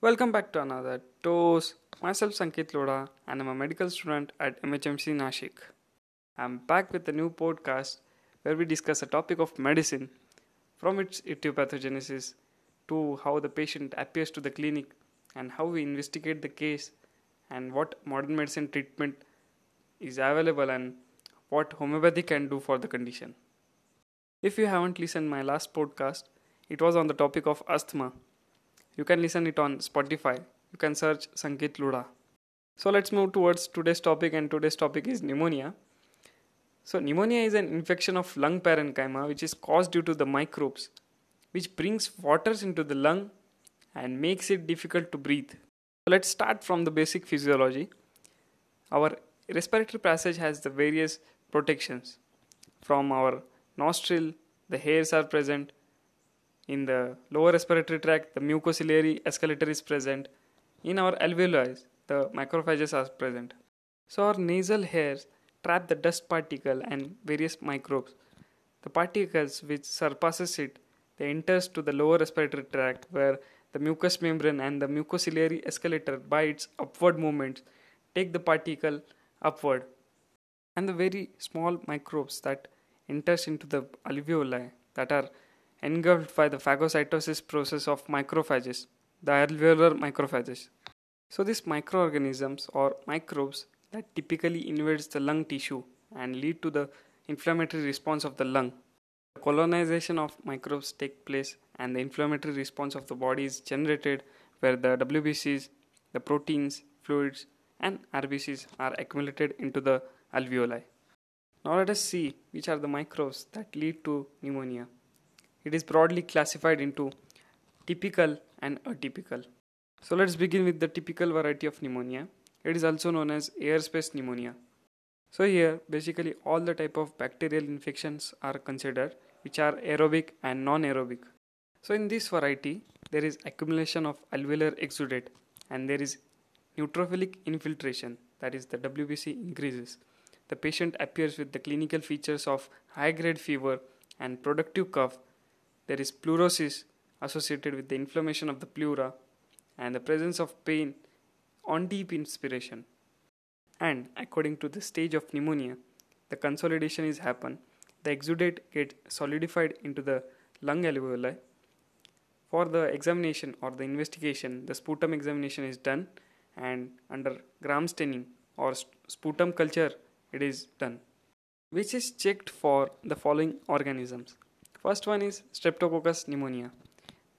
Welcome back to another Toast. Myself Sankit Loda and I'm a medical student at MHMC Nashik. I'm back with a new podcast where we discuss a topic of medicine from its etiopathogenesis to how the patient appears to the clinic and how we investigate the case and what modern medicine treatment is available and what homeopathy can do for the condition. If you haven't listened my last podcast, it was on the topic of asthma. You can listen it on Spotify. You can search Sankit Luda. So let's move towards today's topic and today's topic is pneumonia. So pneumonia is an infection of lung parenchyma which is caused due to the microbes which brings waters into the lung and makes it difficult to breathe. So let's start from the basic physiology. Our respiratory passage has the various protections from our nostril, the hairs are present. In the lower respiratory tract, the mucociliary escalator is present. In our alveoli, the macrophages are present. So our nasal hairs trap the dust particle and various microbes. The particles which surpasses it, they enters to the lower respiratory tract where the mucous membrane and the mucociliary escalator by its upward movements take the particle upward and the very small microbes that enters into the alveoli that are engulfed by the phagocytosis process of macrophages, the alveolar macrophages. So these microorganisms or microbes that typically invades the lung tissue and lead to the inflammatory response of the lung. The colonization of microbes take place and the inflammatory response of the body is generated where the WBCs, the proteins, fluids and RBCs are accumulated into the alveoli. Now let us see which are the microbes that lead to pneumonia. It is broadly classified into typical and atypical. So let's begin with the typical variety of pneumonia. It is also known as airspace pneumonia. So here basically all the type of bacterial infections are considered which are aerobic and non-aerobic. So in this variety there is accumulation of alveolar exudate and there is neutrophilic infiltration that is the WBC increases the patient appears with the clinical features of high grade fever and productive cough. There is pleurosis associated with the inflammation of the pleura and the presence of pain on deep inspiration. And according to the stage of pneumonia, the consolidation is happen. The exudate get solidified into the lung alveoli. For the examination or the investigation, the sputum examination is done and under gram staining or sputum culture it is done which is checked for the following organisms first one is streptococcus pneumonia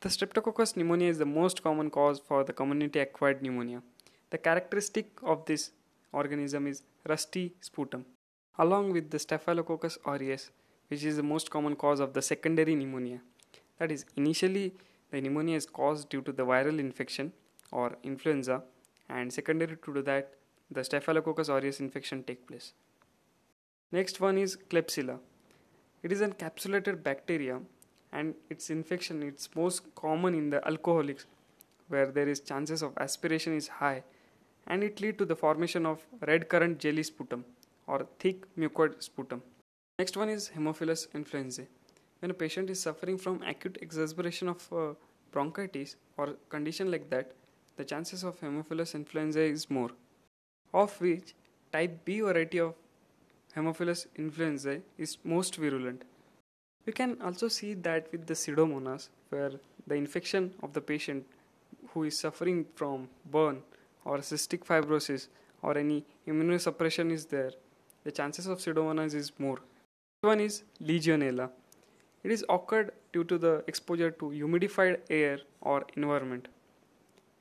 the streptococcus pneumonia is the most common cause for the community acquired pneumonia the characteristic of this organism is rusty sputum along with the staphylococcus aureus which is the most common cause of the secondary pneumonia that is initially the pneumonia is caused due to the viral infection or influenza and secondary to that the Staphylococcus aureus infection take place. Next one is Klebsiella. It is an encapsulated bacteria and its infection it's most common in the alcoholics where there is chances of aspiration is high and it lead to the formation of red currant jelly sputum or thick mucoid sputum. Next one is Haemophilus influenzae. When a patient is suffering from acute exacerbation of uh, bronchitis or condition like that, the chances of Haemophilus influenzae is more of which type B variety of Haemophilus influenzae is most virulent. We can also see that with the pseudomonas where the infection of the patient who is suffering from burn or cystic fibrosis or any immunosuppression is there, the chances of pseudomonas is more. One is Legionella. It is occurred due to the exposure to humidified air or environment.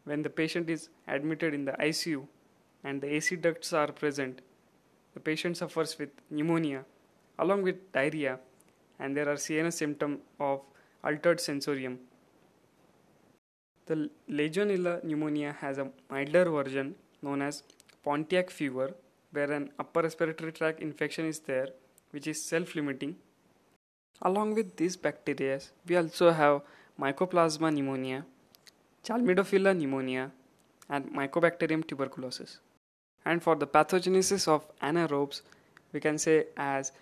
When the patient is admitted in the ICU, and the AC ducts are present, the patient suffers with pneumonia along with diarrhea and there are CNS symptoms of altered sensorium. The Legionella pneumonia has a milder version known as Pontiac fever where an upper respiratory tract infection is there which is self-limiting. Along with these bacteria, we also have Mycoplasma pneumonia, Chlamydophila pneumonia, and Mycobacterium tuberculosis and for the pathogenesis of anaerobes we can say as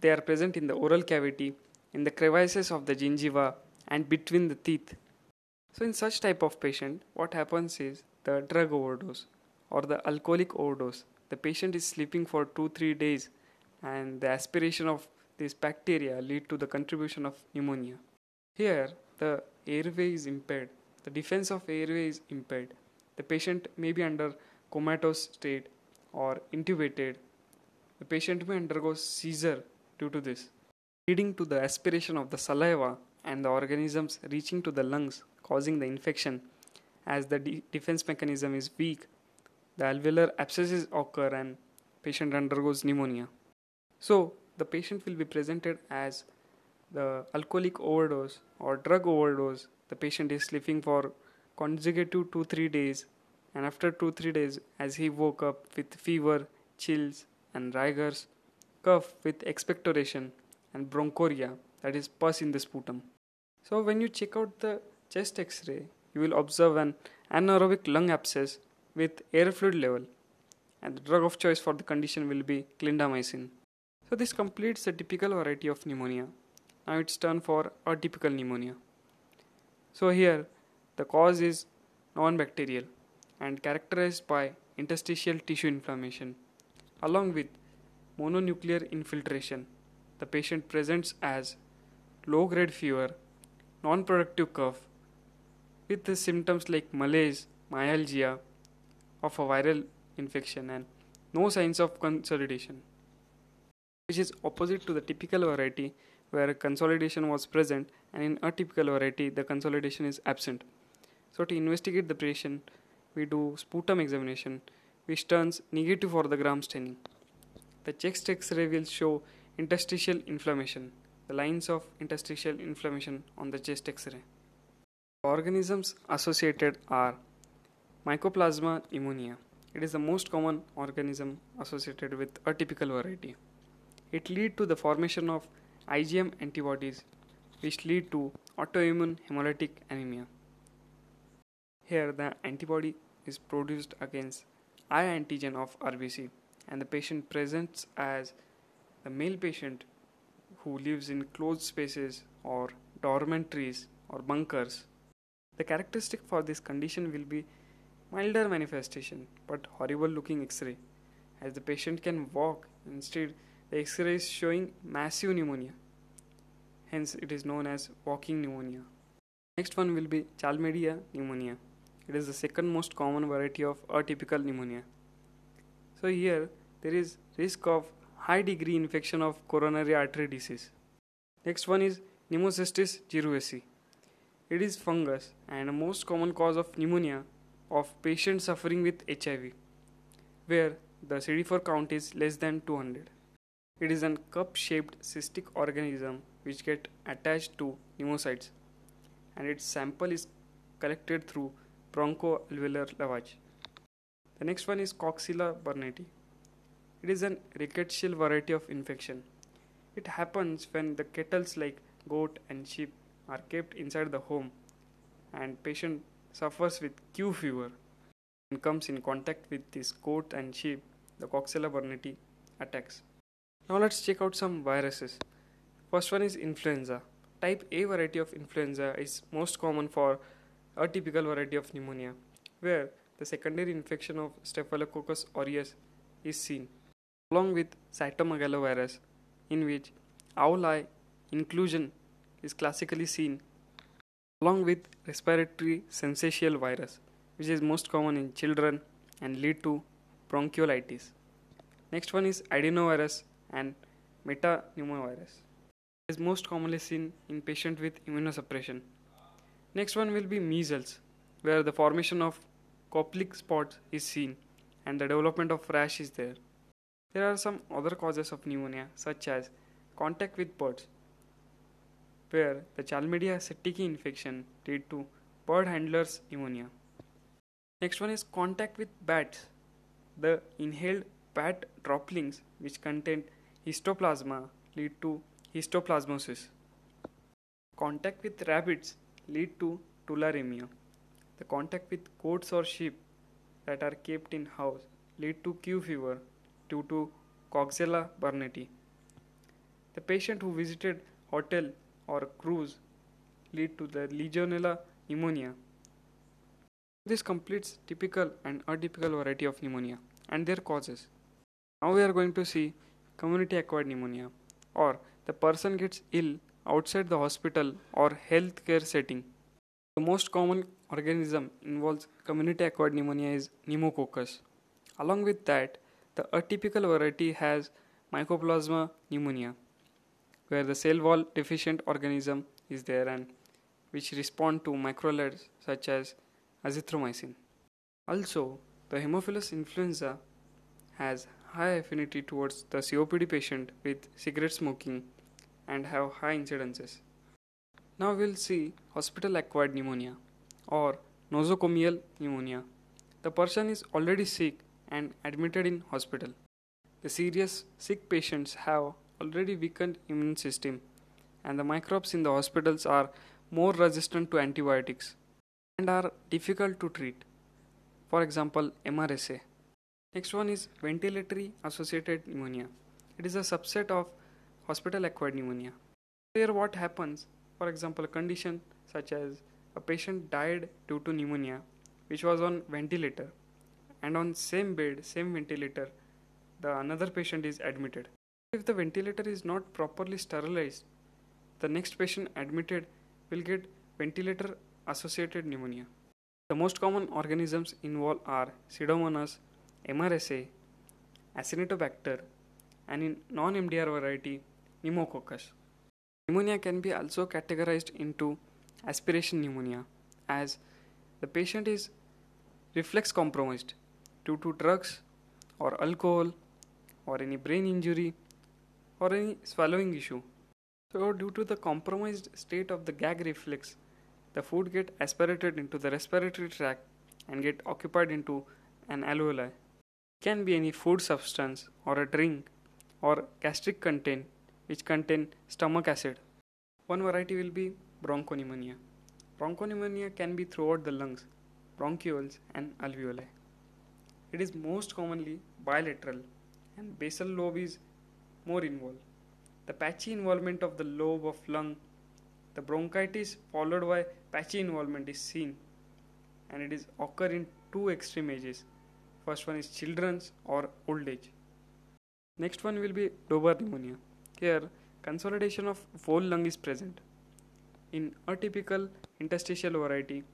they are present in the oral cavity in the crevices of the gingiva and between the teeth So in such type of patient, what happens is the drug overdose or the alcoholic overdose. The patient is sleeping for 2-3 days and the aspiration of this bacteria lead to the contribution of pneumonia. Here, the airway is impaired. The defense of airway is impaired. The patient may be under comatose state or intubated. The patient may undergo seizure due to this, leading to the aspiration of the saliva and the organisms reaching to the lungs, causing the infection. As the de- defense mechanism is weak, the alveolar abscesses occur and patient undergoes pneumonia. So, the patient will be presented as the alcoholic overdose or drug overdose. The patient is sleeping for consecutive 2 3 days, and after 2 3 days, as he woke up with fever, chills, and rigors, cough with expectoration, and bronchoria, that is, pus in the sputum. So, when you check out the chest x ray, you will observe an anaerobic lung abscess with air fluid level, and the drug of choice for the condition will be clindamycin. So this completes the typical variety of pneumonia. Now it's turn for atypical pneumonia. So here the cause is non-bacterial and characterized by interstitial tissue inflammation along with mononuclear infiltration. The patient presents as low grade fever, non productive cough with the symptoms like malaise, myalgia of a viral infection and no signs of consolidation which is opposite to the typical variety where consolidation was present and in atypical variety the consolidation is absent. So to investigate the patient we do sputum examination which turns negative for the gram staining. The chest x-ray will show interstitial inflammation, the lines of interstitial inflammation on the chest x-ray. Organisms associated are Mycoplasma pneumonia. It is the most common organism associated with atypical variety. It leads to the formation of IgM antibodies which lead to autoimmune hemolytic anemia. Here the antibody is produced against I antigen of RBC and the patient presents as the male patient who lives in closed spaces or dormitories or bunkers. The characteristic for this condition will be milder manifestation but horrible looking x-ray as the patient can walk instead the X-ray is showing massive pneumonia. Hence, it is known as walking pneumonia. Next one will be chlamydia pneumonia. It is the second most common variety of atypical pneumonia. So here there is risk of high degree infection of coronary artery disease. Next one is Pneumocystis jirovecii. It is fungus and most common cause of pneumonia of patients suffering with HIV, where the CD4 count is less than 200. It is a cup-shaped cystic organism which get attached to pneumocytes and its sample is collected through bronchoalveolar lavage. The next one is Coxiella burnetii. It is an rickettsial variety of infection. It happens when the kettles like goat and sheep are kept inside the home and patient suffers with Q fever and comes in contact with this goat and sheep, the Coxiella burnetii attacks. Now let's check out some viruses. First one is influenza. Type A variety of influenza is most common for atypical variety of pneumonia, where the secondary infection of Staphylococcus aureus is seen, along with cytomegalovirus, in which owl eye inclusion is classically seen, along with respiratory syncytial virus, which is most common in children and lead to bronchiolitis. Next one is adenovirus and metapneumovirus. It is most commonly seen in patients with immunosuppression. Next one will be measles, where the formation of Koplik spots is seen and the development of rash is there. There are some other causes of pneumonia, such as contact with birds, where the Chlamydia pneumoniae infection lead to bird handlers pneumonia. Next one is contact with bats. The inhaled bat droplings, which contain histoplasma lead to histoplasmosis. Contact with rabbits lead to tularemia. The contact with goats or sheep that are kept in house lead to Q fever due to Coxiella burnetii. The patient who visited hotel or cruise lead to the Legionella pneumonia This completes typical and atypical variety of pneumonia and their causes. Now we are going to see community acquired pneumonia or the person gets ill outside the hospital or healthcare setting. The most common organism involves community acquired pneumonia is pneumococcus. Along with that, the atypical variety has mycoplasma pneumonia, where the cell wall deficient organism is there and which respond to macrolides such as azithromycin. Also, the Haemophilus influenza has high affinity towards the COPD patient with cigarette smoking and have high incidences. Now we'll see hospital acquired pneumonia or nosocomial pneumonia. The person is already sick and admitted in hospital. The serious sick patients have already weakened immune system and the microbes in the hospitals are more resistant to antibiotics and are difficult to treat. For example, MRSA. Next one is ventilatory associated pneumonia. It is a subset of hospital acquired pneumonia. Here what happens, for example, a condition such as a patient died due to pneumonia which was on ventilator and on same bed, same ventilator, the another patient is admitted. If the ventilator is not properly sterilized, the next patient admitted will get ventilator associated pneumonia. The most common organisms involved are Pseudomonas, MRSA, Acinetobacter, and in non-MDR variety, Pneumococcus. Pneumonia can be also categorized into aspiration pneumonia as the patient is reflex compromised due to drugs or alcohol or any brain injury or any swallowing issue. So due to the compromised state of the gag reflex, the food get aspirated into the respiratory tract and get occupied into an alveoli. It can be any food substance or a drink or gastric content which contain stomach acid. One variety will be bronchopneumonia. Bronchopneumonia can be throughout the lungs, bronchioles and alveoli. It is most commonly bilateral and basal lobe is more involved. The patchy involvement of the lobe of lung, the bronchitis followed by patchy involvement is seen and it is occur in two extreme ages. First one is children's or old age. Next one will be lobar pneumonia. Here consolidation of whole lung is present. In atypical interstitial variety,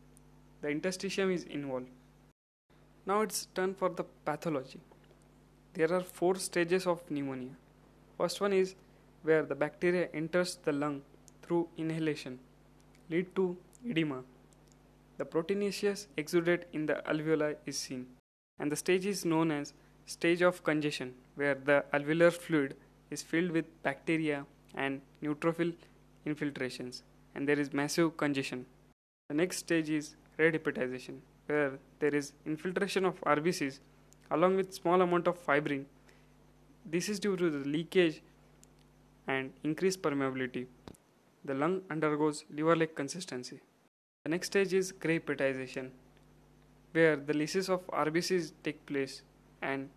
the interstitium is involved. Now it's turn for the pathology. There are four stages of pneumonia. First one is where the bacteria enters the lung through inhalation, lead to edema. The proteinaceous exudate in the alveoli is seen, and the stage is known as stage of congestion, where the alveolar fluid is filled with bacteria and neutrophil infiltrations, and there is massive congestion. The next stage is red hepatization, where there is infiltration of RBCs along with small amount of fibrin. This is due to the leakage and increased permeability. The lung undergoes liver-like consistency. The next stage is gray hepatization, where the lysis of RBCs take place and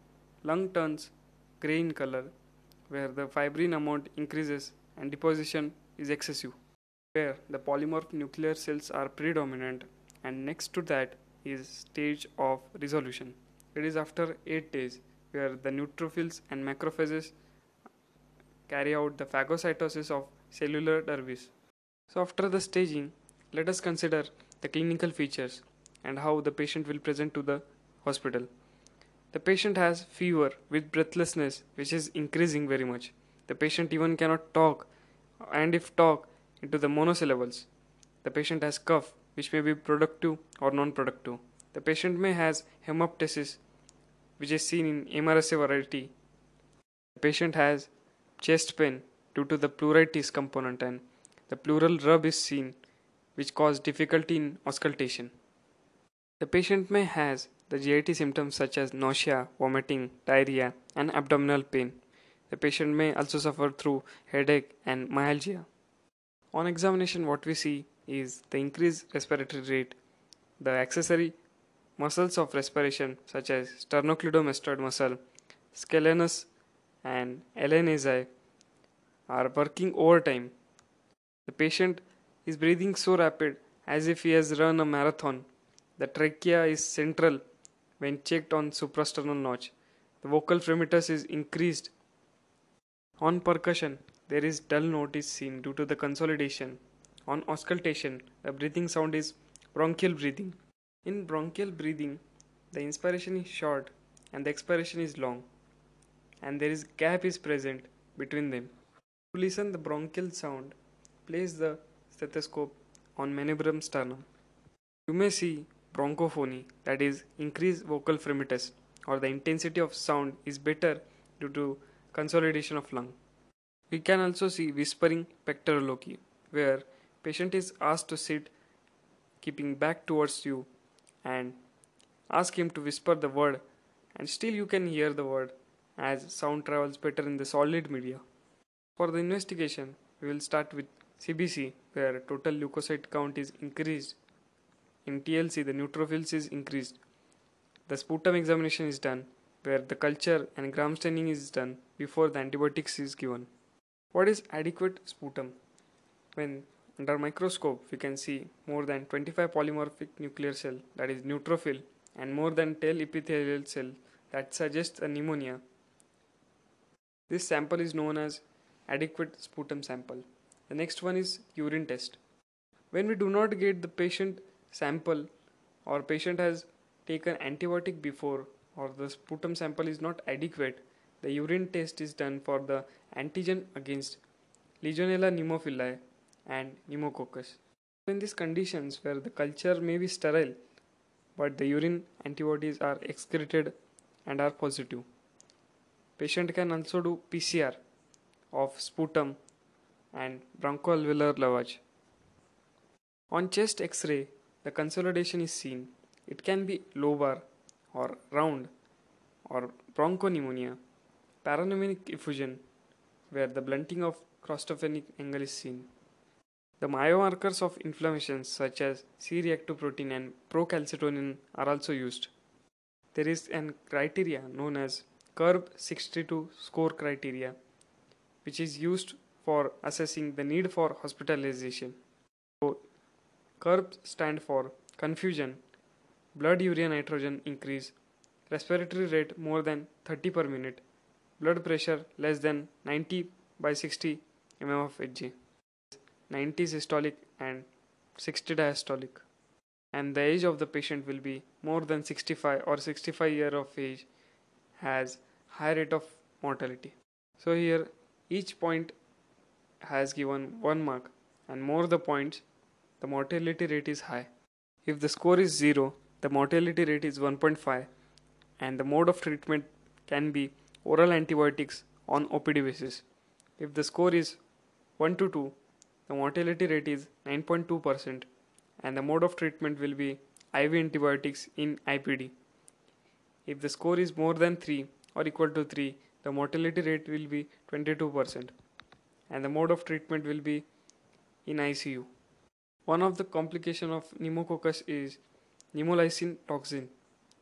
lung turns gray in color, where the fibrin amount increases and deposition is excessive, where the polymorph nuclear cells are predominant, and next to that is stage of resolution. It is after 8 days where the neutrophils and macrophages carry out the phagocytosis of cellular dervis. So after the staging, let us consider the clinical features and how the patient will present to the hospital. The patient has fever with breathlessness which is increasing very much. The patient even cannot talk and if talk into the monosyllables. The patient has cough which may be productive or non-productive. The patient may has hemoptysis which is seen in MRSA variety. The patient has chest pain due to the pleuritis component and the pleural rub is seen which cause difficulty in auscultation. The patient may has the GIT symptoms such as nausea, vomiting, diarrhea and abdominal pain. The patient may also suffer through headache and myalgia. On examination what we see is the increased respiratory rate, the accessory muscles of respiration such as sternocleidomastoid muscle, scalenus and alae nasi are working overtime. The patient is breathing so rapid as if he has run a marathon The trachea is central when checked on suprasternal notch. The vocal fremitus is increased. On percussion, there is dull note is seen due to the consolidation. On auscultation, the breathing sound is bronchial breathing. In bronchial breathing, the inspiration is short and the expiration is long and there is gap is present between them. To listen the bronchial sound, place the stethoscope on manubrium sternum. You may see bronchophony that is increased vocal fremitus or the intensity of sound is better due to consolidation of lung. We can also see whispering pectoriloquy where patient is asked to sit keeping back towards you and ask him to whisper the word and still you can hear the word as sound travels better in the solid media. For the investigation, we will start with CBC where total leukocyte count is increased. In TLC, the neutrophils is increased. The sputum examination is done where the culture and gram staining is done before the antibiotics is given. What is adequate sputum? When under microscope we can see more than 25 polymorphic nuclear cell that is neutrophil and more than 10 epithelial cell that suggests a pneumonia. This sample is known as adequate sputum sample. The next one is urine test. When we do not get the patient sample or patient has taken antibiotic before or the sputum sample is not adequate, the urine test is done for the antigen against Legionella pneumophila and pneumococcus. In these conditions where the culture may be sterile but the urine antibodies are excreted and are positive. Patient can also do PCR of sputum and bronchoalveolar lavage. On chest X-ray, the consolidation is seen. It can be lobar or round or bronchopneumonia, parapneumonic effusion, where the blunting of costophrenic angle is seen. The biomarkers of inflammation such as C-reactive protein and procalcitonin are also used. There is an criteria known as CURB 62 score criteria which is used for assessing the need for hospitalization. So, CURB stand for confusion, blood urea nitrogen increase, respiratory rate more than 30 per minute, blood pressure less than 90 by 60 mm of Hg, 90 systolic and 60 diastolic, and the age of the patient will be more than 65 or 65 year of age has high rate of mortality. So here each point has given 1 mark and more the points the mortality rate is high. If the score is 0 the mortality rate is 1.5 and the mode of treatment can be oral antibiotics on OPD basis. If the score is 1 to 2 the mortality rate is 9.2% and the mode of treatment will be IV antibiotics in IPD. If the score is more than 3 or equal to 3 the mortality rate will be 22% and the mode of treatment will be in ICU. One of the complication of pneumococcus is pneumolysin toxin.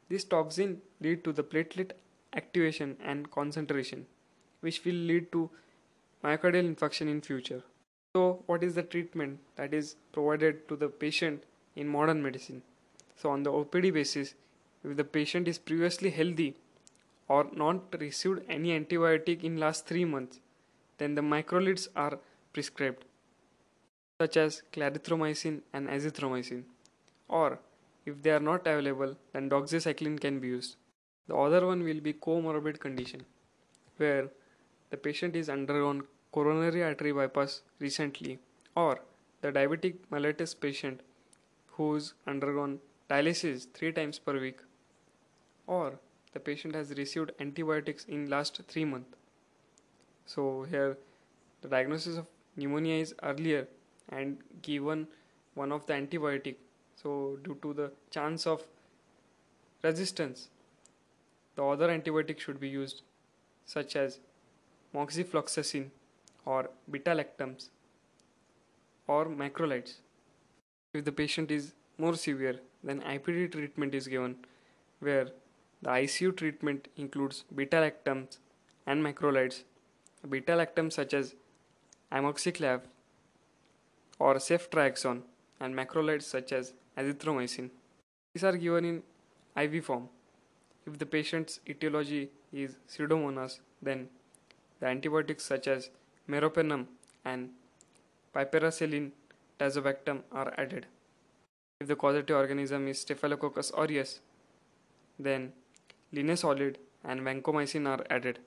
This toxin lead to the platelet activation and concentration which will lead to myocardial infarction in future. So what is the treatment that is provided to the patient in modern medicine? So on the OPD basis if the patient is previously healthy or not received any antibiotic in last 3 months then the macrolides are prescribed such as clarithromycin and azithromycin. Or if they are not available then doxycycline can be used. The other one will be comorbid condition where the patient is undergone coronary artery bypass recently or the diabetic mellitus patient who's undergone dialysis 3 times per week or the patient has received antibiotics in last 3 months. So here the diagnosis of pneumonia is earlier and given one of the antibiotic so due to the chance of resistance the other antibiotic should be used such as moxifloxacin or beta lactams or macrolides if the patient is more severe then IPD treatment is given where the ICU treatment includes beta lactams and macrolides. Beta lactams such as amoxiclav or ceftriaxone and macrolides such as azithromycin. These are given in IV form. If the patient's etiology is pseudomonas, then the antibiotics such as meropenem and piperacillin tazobactam are added. If the causative organism is Staphylococcus aureus, then linezolid and vancomycin are added.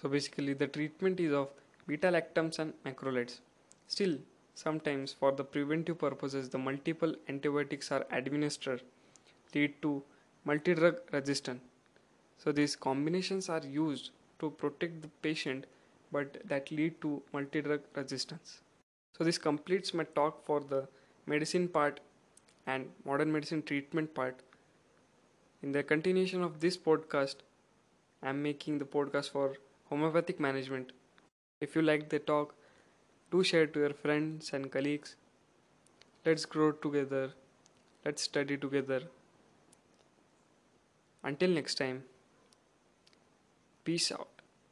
So basically the treatment is of beta lactams and macrolides. Still, sometimes for the preventive purposes the multiple antibiotics are administered lead to multi-drug resistance. So these combinations are used to protect the patient but that lead to multi-drug resistance. So this completes my talk for the medicine part and modern medicine treatment part. In the continuation of this podcast, I am making the podcast for homeopathic management. If you like the talk, do share to your friends and colleagues. Let's grow together. Let's study together. Until next time, peace out.